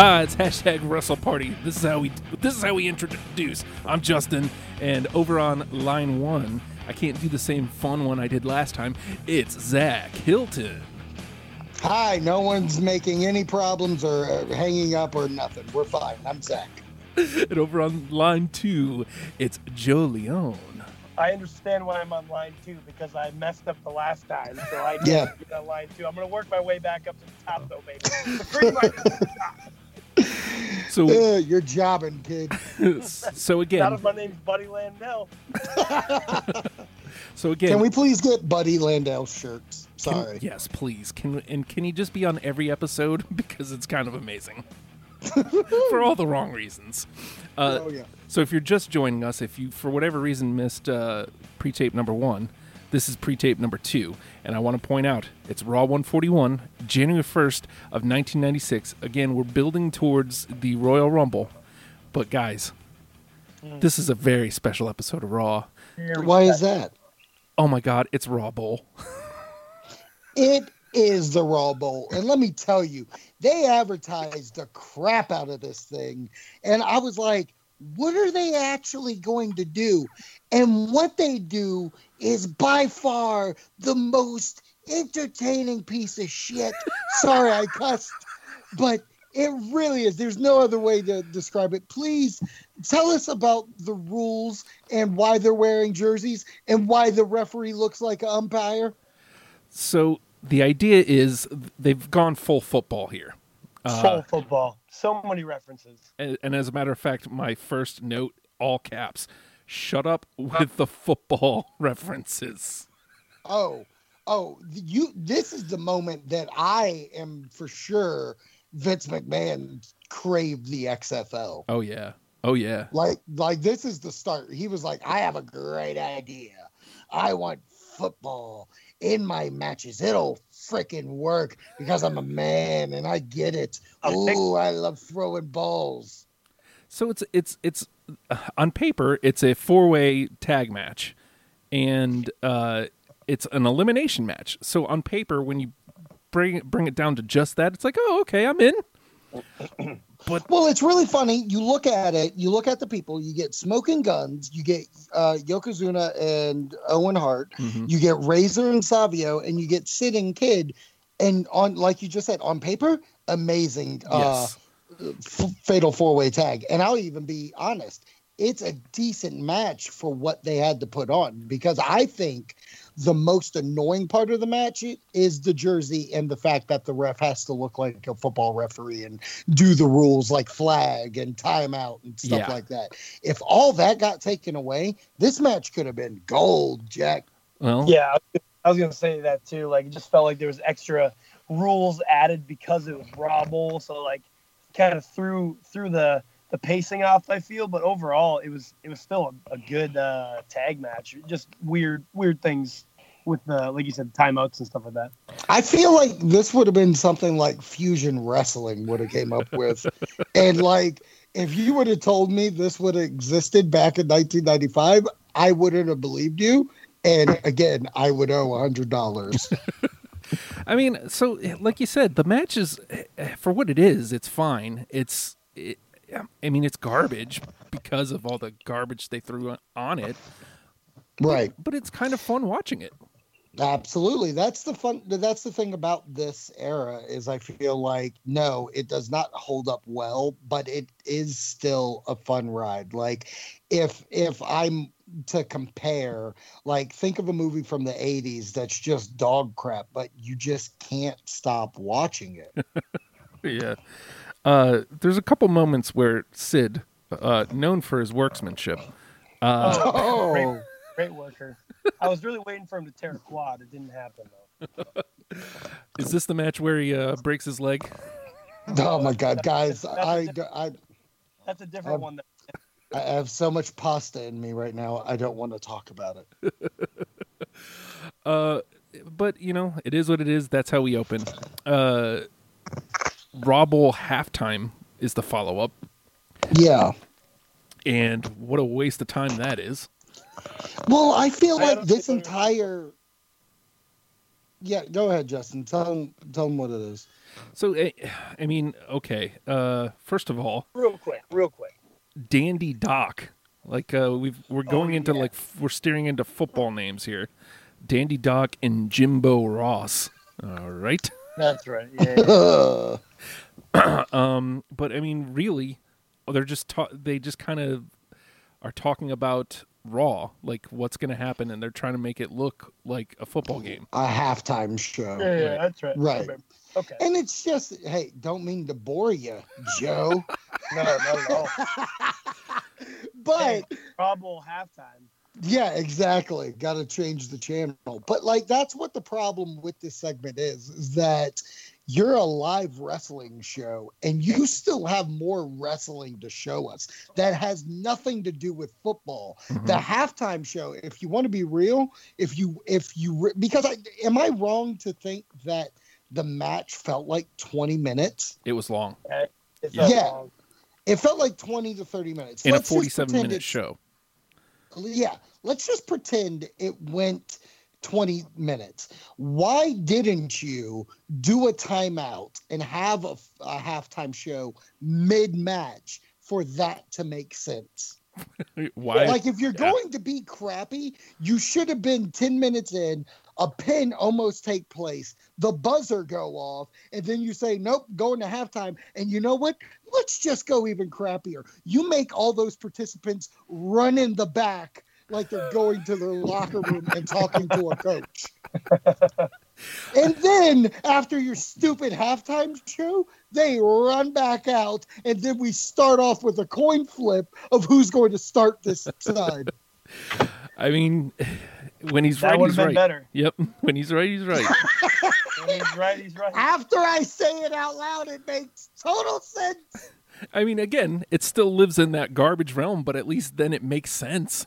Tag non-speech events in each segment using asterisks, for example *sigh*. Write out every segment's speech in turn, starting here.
Ah, it's hashtag Russell Party. This is how we this is how we introduce. I'm Justin, and over on line one, I can't do the same fun one I did last time. It's Zak Hilton. Hi, no one's making any problems or uh, hanging up or nothing. We're fine. I'm Zak. *laughs* And over on line two, it's Joe Leone. I understand why I'm on line two because I messed up the last time, so I need Yeah. to get on line two. I'm gonna work my way back up to the top, though, baby. The green light is at the top. *laughs* So Uh, you're jobbing, kid. *laughs* so Not again, if my name's Buddy Landel. *laughs* so again, Can we please get Buddy Landel shirts? Can- Sorry. yes, please. Can and can he just be on every episode because it's kind of amazing for all the wrong reasons. Uh, oh yeah. so if you're just joining us, if you for whatever reason missed uh, pre-tape number one, this is pre-tape number two, and I want to point out it's Raw 141, January 1st of 1996. Again, we're building towards the Royal Rumble, but guys, mm. this is a very special episode of Raw. Why is that? Oh my God, it's Raw Bowl. It is the Raw Bowl, and let me tell you, they advertised the crap out of this thing, and I was like, "What are they actually going to do?" And what they do is by far the most entertaining piece of shit. *laughs* Sorry, I cussed, but it really is. There's no other way to describe it. Please tell us about the rules and why they're wearing jerseys and why the referee looks like an umpire. So the idea is they've gone full football here. Uh, Full football. So many references. And, and as a matter of fact, my first note, all caps, shut up with the football *laughs* references. Oh, oh, you. This is the moment that I am for sure. Vince McMahon craved the XFL. Oh yeah. Oh yeah. Like, like this is the start. He was like, "I have a great idea. I want football in my matches. It'll freaking work because I'm a man and I get it. I'll Ooh, I love throwing balls." So it's it's it's uh, on paper it's a four way tag match, and uh, it's an elimination match. So on paper, when you bring it, bring it down to just that, it's like, oh okay, I'm in. *clears throat* Well, it's really funny. You look at it, you look at the people, you get Smoking Guns, you get uh, Yokozuna and Owen Hart, Mhm. you get Razor and Savio, and you get Sid and Kid. And on, like you just said, on paper, amazing uh, Yes. f- fatal four way tag. And I'll even be honest, it's a decent match for what they had to put on because I think the most annoying part of the match is the jersey and the fact that the ref has to look like a football referee and do the rules like flag and timeout and stuff Yeah. like that. If all that got taken away, this match could have been gold, Jack. Well, Yeah, I was- gonna say that too. Like, it just felt like there was extra rules added because it was Raw Bowl, so like, kind of threw through the the pacing off. I feel, but overall, it was it was still a, a good uh, tag match. Just weird weird things with the like you said timeouts and stuff like that. I feel like this would have been something like fusion wrestling would have came up with, *laughs* and like if you would have told me this would have existed back in 1995, I wouldn't have believed you. And again, I would owe a hundred dollars. *laughs* I mean, so like you said, the match is for what it is. It's fine. It's, it, I mean, it's garbage because of all the garbage they threw on it. right. But it's kind of fun watching it. Absolutely. That's the fun that's the thing about this era is I feel like no, it does not hold up well, but it is still a fun ride. Like if if I'm to compare, like think of a movie from the 80s that's just dog crap, but you just can't stop watching it. *laughs* Yeah. Uh, there's a couple moments where Sid, uh, known for his workmanship, uh, Oh. *laughs* great, great worker. I was really waiting for him to tear a quad. It didn't happen though. is this the match where he uh, breaks his leg? Oh my god, guys, That's a I, I That's a different Um, one. That, I have so much pasta in me right now. I don't want to talk about it. *laughs* Uh, but you know, it is what it is. That's how we open. Uh, Raw Bowl halftime is the follow up, Yeah. and what a waste of time that is. Well, I feel like don't this entire Yeah, go ahead, Justin. Tell them, tell them what it is. So, eh, I mean, okay. Uh, first of all, Real quick, real quick. Dandy Doc. Like uh, we've we're going into yeah. like f- we're steering into football names here. Dandy Doc and Jimbo Ross. All right. *laughs* That's right. Yeah. *laughs* Um, but I mean, really, they're just ta- they just kind of are talking about Raw, like what's going to happen, and they're trying to make it look like a football game. a halftime show. yeah, yeah, that's right. Right. Okay. And it's just, hey, don't mean to bore you, Joe, *laughs* No, not at all. *laughs* but Probable halftime. Yeah, exactly. Got to change the channel. But like, that's what the problem with this segment is: is that you're a live wrestling show, and you still have more wrestling to show us that has nothing to do with football. Mhm. the halftime show if you want to be real if you if you because i am i wrong to think that the match felt like 20 minutes It was long It's Yeah. Yeah. long. it felt like 20 to 30 minutes in a Let's just 47 pretend minute it's- show. Yeah let's just pretend it went 20 minutes why didn't you do a timeout and have a, a halftime show mid-match for that to make sense *laughs* Why? Like if you're Yeah. going to be crappy, you should have been 10 minutes in, a pin almost take place, the buzzer go off, and then you say, Nope, going to halftime. And you know what? Let's just go even crappier. You make all those participants run in the back like they're going to their locker room and talking to a coach. *laughs* And then after your stupid halftime show, they run back out, and then we start off with a coin flip of who's going to start this *laughs* side. I mean, when he's That right, would he's been right. better. Yep. *laughs* When he's right, he's right. *laughs* When he's right, he's right. After I say it out loud, it makes total sense. I mean, again, it still lives in that garbage realm, but at least then it makes sense.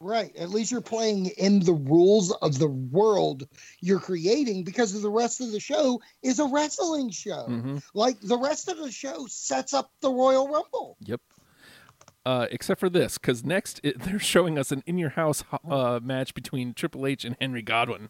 Right. At least you're playing in the rules of the world you're creating because the rest of the show is a wrestling show. hmm Like the rest of the show sets up the Royal Rumble. Yep. Uh, except for this, because next it, *laughs* they're showing us an in-your-house uh, match between Triple H and Henry Godwinn.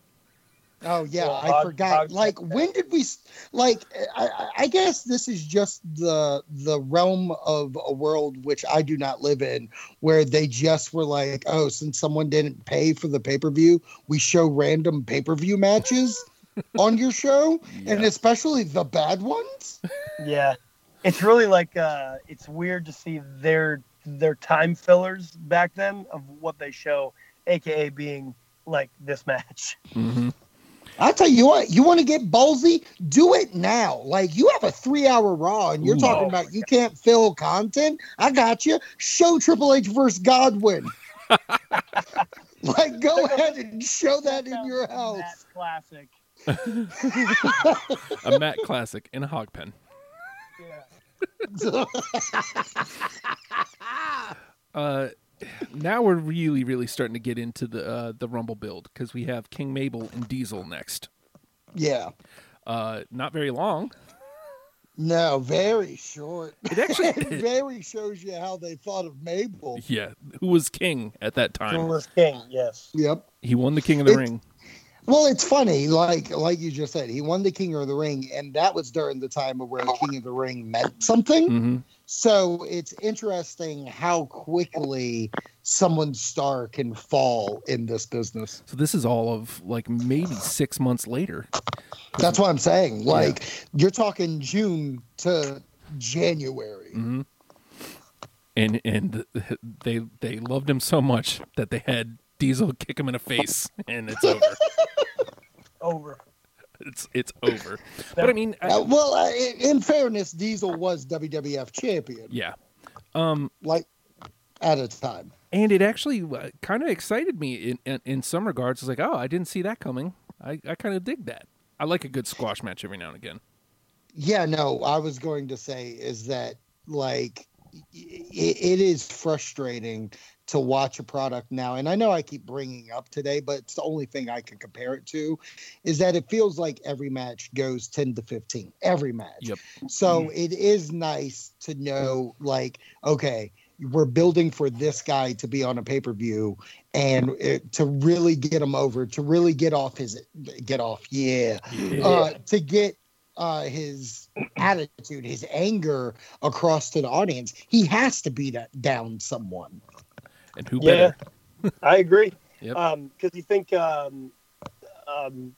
Oh yeah, Well, I hog- forgot. hog- like when did we? Like I, I- I guess this is just the the realm of a world which I do not live in, where they just were like, oh, since someone didn't pay for the pay per view, we show random pay per view matches *laughs* on your show, and especially the bad ones. Yeah, it's really like uh, it's weird to see their their time fillers back then of what they show, aka being like this match. hmm I tell you what, you want to get ballsy, do it now. Like you have a three hour raw, and you're Ooh. talking Oh about my you can't fill content. I got you. Show Triple H versus Godwinn. *laughs* like go ahead and show that in your house. That classic. A Matt classic in a hog pen. Yeah. *laughs* *laughs* Uh, now we're really, really starting to get into the uh, the Rumble build because we have King Mabel and Diesel next. yeah. Uh, not very long. No, very short. It actually, *laughs* It very shows you how they thought of Mabel. yeah, who was king at that time? King was king. Yes. Yep. He won the King of the It- Ring. Well, it's funny, like like you just said, he won the King of the Ring, and that was during the time of where King of the Ring meant something. hmm So it's interesting how quickly someone's star can fall in this business. So this is all of like maybe six months later. That's what I'm saying. Like you're talking June to January. hmm And and they they loved him so much that they had Diesel kick him in the face, and it's over. *laughs* Over. It's it's over. *laughs* But I mean, I, Uh, well, uh, in, in fairness, Diesel was WWF champion, yeah. Um, like at a time. and it actually uh, kind of excited me in, in in some regards. It's like, oh, I didn't see that coming. I I kind of dig that. I like a good squash match every now and again. Yeah, no, I was going to say is that like it, it is frustrating to watch a product now, and I know I keep bringing up today, but it's the only thing I can compare it to is that it feels like every match goes ten to fifteen, every match. Yep. So it is nice to know, like, okay, we're building for this guy to be on a pay per view and it, to really get him over, to really get off his get off, yeah, Yeah. uh, to get uh, his attitude, his anger across to the audience. He has to beat that down someone. And who Yeah. better? *laughs* I agree. Yep. Um, because you think, um, um,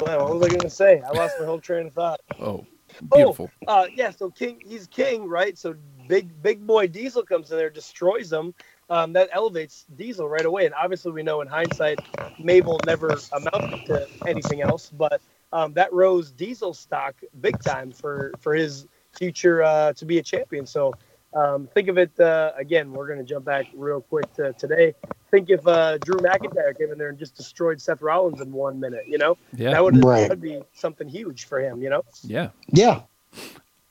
well, what was I going to say? I lost my whole train of thought. Oh, beautiful. Uh, yeah. So King, he's king, right? So big, big boy Diesel comes in there, destroys him. Um, that elevates Diesel right away. And obviously, we know in hindsight, Mabel never amounted to anything else, but um, that rose Diesel stock big time for for his future uh, to be a champion. So. Um, think of it uh, again. We're going to jump back real quick to today. Think if uh, Drew McIntyre came in there and just destroyed Seth Rollins in one minute, you know, Yeah. that would Right. that would be something huge for him, you know. yeah. Yeah.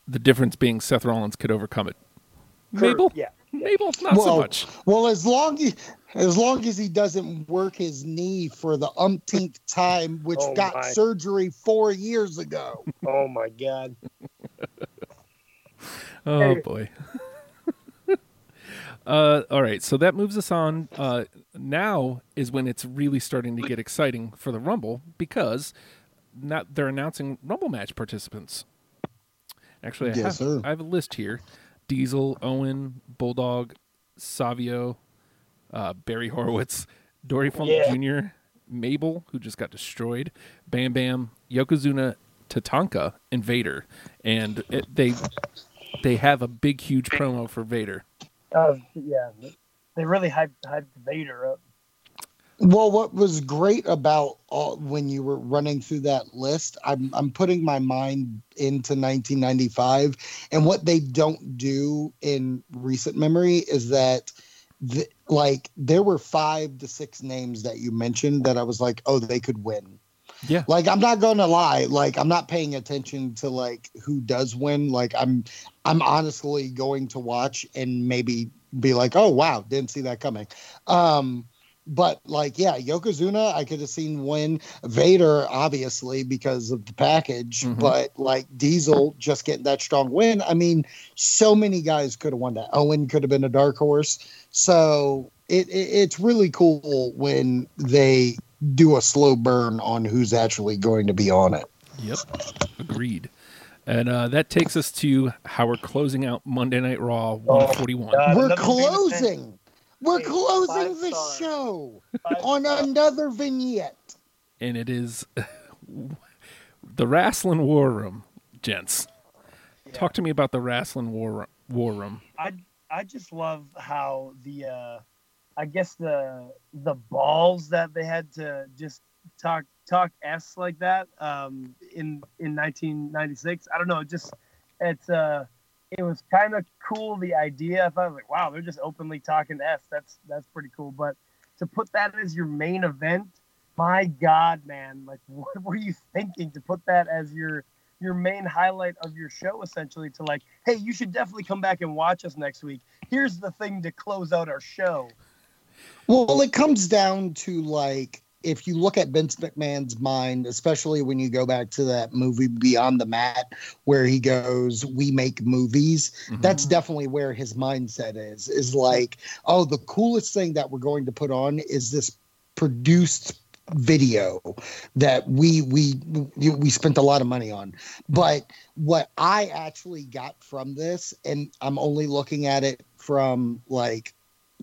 The difference being Seth Rollins could overcome it. For- Mabel? yeah, Mabel, not so much. Well, as long as as long as he doesn't work his knee for the umpteenth time, which Oh, got my. surgery four years ago. Oh my God. *laughs* Oh Hey. boy. Uh, all right, so that moves us on. Uh, now is when it's really starting to get exciting for the Rumble because now they're announcing Rumble match participants. Actually, I, Yes, have, sir. I have a list here: Diesel, Owen, Bulldog, Savio, uh, Barry Horowitz, Dory Funk Yeah. Jr., Mabel, who just got destroyed, Bam Bam, Yokozuna, Tatanka, and Vader, and it, they they have a big, huge promo for Vader. Uh, yeah, they really hyped, hyped Vader up. Well, what was great about all, when you were running through that list, I'm I'm putting my mind into 1995, and what they don't do in recent memory is that, the, like, there were five to six names that you mentioned that I was like, oh, they could win. Yeah. Like, I'm not gonna lie, like, I'm not paying attention to like who does win. Like, I'm I'm honestly going to watch and maybe be like, oh wow, didn't see that coming. Um, but like, yeah, Yokozuna, I could have seen win. Vader, obviously, because of the package, Mhm. but like Diesel just getting that strong win. I mean, so many guys could have won that. Owen could have been a dark horse. So it, it it's really cool when they do a slow burn on who's actually going to be on it. Yep, agreed. And uh, that takes us to how we're closing out Monday Night Raw 141. God. We're another main event. closing. We're Hey, closing the stars. show Five on stars. another vignette. and it is *laughs* the Wrestling War Room, gents. Talk to me about the Wrestling War War Room. I I just love how the uh I guess the the balls that they had to just talk talk s like that um in in 1996 I don't know it just it's uh it was kind of cool the idea. I thought like wow they're just openly talking s. That's that's pretty cool. But to put that as your main event my god man like *laughs* what were you thinking? To put that as your your main highlight of your show essentially to like hey you should definitely come back and watch us next week. Here's the thing to close out our show Well, it comes down to like if you look at Vince McMahon's mind, especially when you go back to that movie Beyond the Mat, where he goes, "We make movies." Mhm. That's definitely where his mindset is. Is like, oh, the coolest thing that we're going to put on is this produced video that we we we spent a lot of money on but what i actually got from this and i'm only looking at it from like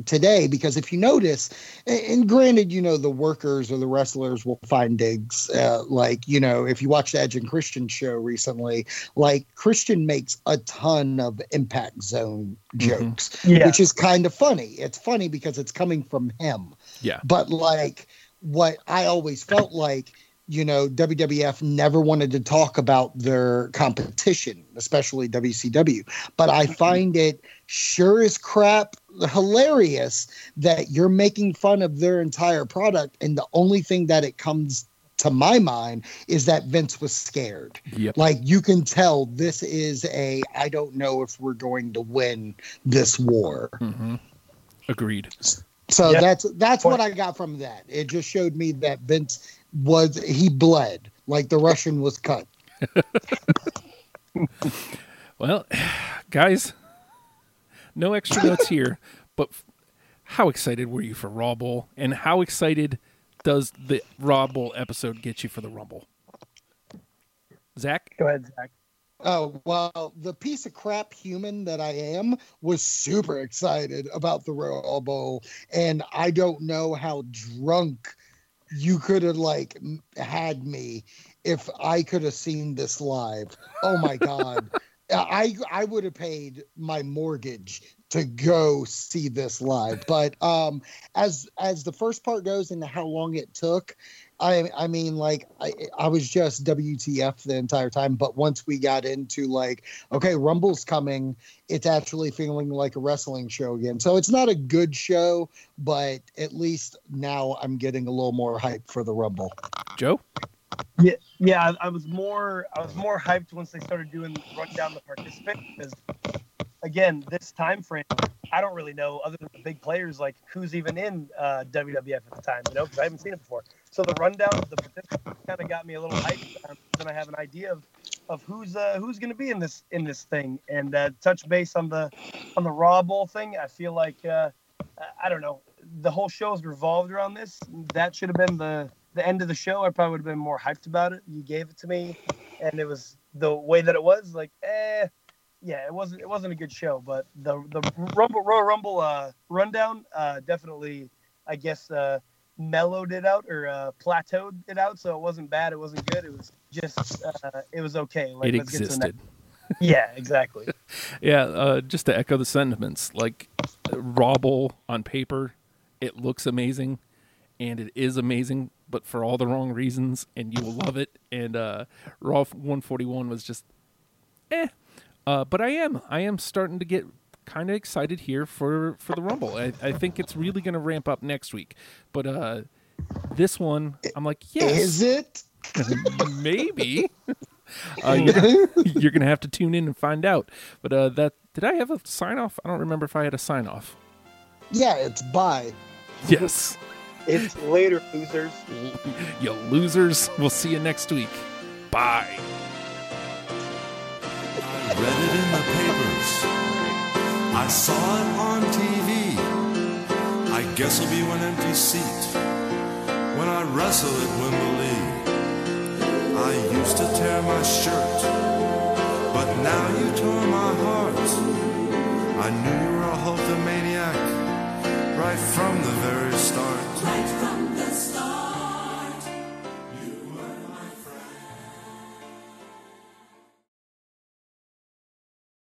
today because if you notice and- and granted you know the workers or the wrestlers will find digs uh, like you know if you watch the edge and christian show recently like christian makes a ton of impact zone jokes yeah. which is kind of funny. It's funny because it's coming from him. Yeah. but like what i always felt like you know wwf never wanted to talk about their competition especially wcw but i find it sure as crap hilarious that you're making fun of their entire product and the only thing that it comes to my mind is that vince was scared Yep. like you can tell this is a i don't know if we're going to win this war hmm Agreed. so Yeah. that's that's Point. what I got from that. It just showed me that Vince was he bled like the Russian was cut. Well, guys, no extra notes *laughs* here. But how excited were you for Raw Bowl, and how excited does the Raw Bowl episode get you for the Rumble? Zak, Go ahead, Zak. Oh, well, the piece of crap human that I am was super excited about the Raw Bowl. And I don't know how drunk you could have like had me if I could have seen this live. Oh my God. *laughs* I I would have paid my mortgage to go see this live. But um as as the first part goes into how long it took, I I mean like I I was just WTF the entire time. But once we got into like, okay, Rumble's coming, it's actually feeling like a wrestling show again. So it's not a good show, but at least now I'm getting a little more hype for the Rumble. Joe. Yeah, yeah. I, I was more, I was more hyped once they started doing run down the participants because, again, this time frame, I don't really know other than the big players like who's even in uh, WWF at the time, you know, because I haven't seen it before. So the rundown of the kind of got me a little hyped, um, then I have an idea of, of who's uh, who's going to be in this in this thing, and uh, touch base on the on the Raw Bowl thing. I feel like uh, I- don't know, the whole show show's revolved around this. That should have been the the end of the show. I probably would have been more hyped about it. You gave it to me, and it was the way that it was. Like, eh, yeah, it wasn't. It wasn't a good show. But the the Rumble Royal Rumble uh, rundown uh, definitely, I guess, uh, mellowed it out or uh, plateaued it out. So it wasn't bad. It wasn't good. It was just uh, it was okay. Like, it let's get to the existed. next- *laughs* Yeah, exactly. *laughs* Yeah, uh, just to echo the sentiments, like Bowl on paper, it looks amazing, and it is amazing, but for all the wrong reasons, and you will love it. And uh, Raw 141 was just, eh. Uh, but I am, I am starting to get kind of excited here for for the Rumble. I, I think it's really going to ramp up next week. But uh, this one, I'm like, yes, Is it? *laughs* maybe. *laughs* Uh, you're, you're gonna have to tune in and find out. But uh, that did I have a sign off? I don't remember if I had a sign off. Yeah, it's bye. Yes, *laughs* It's later, losers. you losers. We'll see you next week. Bye. Read it in the papers. I saw it on TV. I guess it'll be one empty seat when I wrestle at Wembley. I used to tear my shirt, but now you tore my heart. I knew you were a Hulkamaniac right from the very start. Right from the start.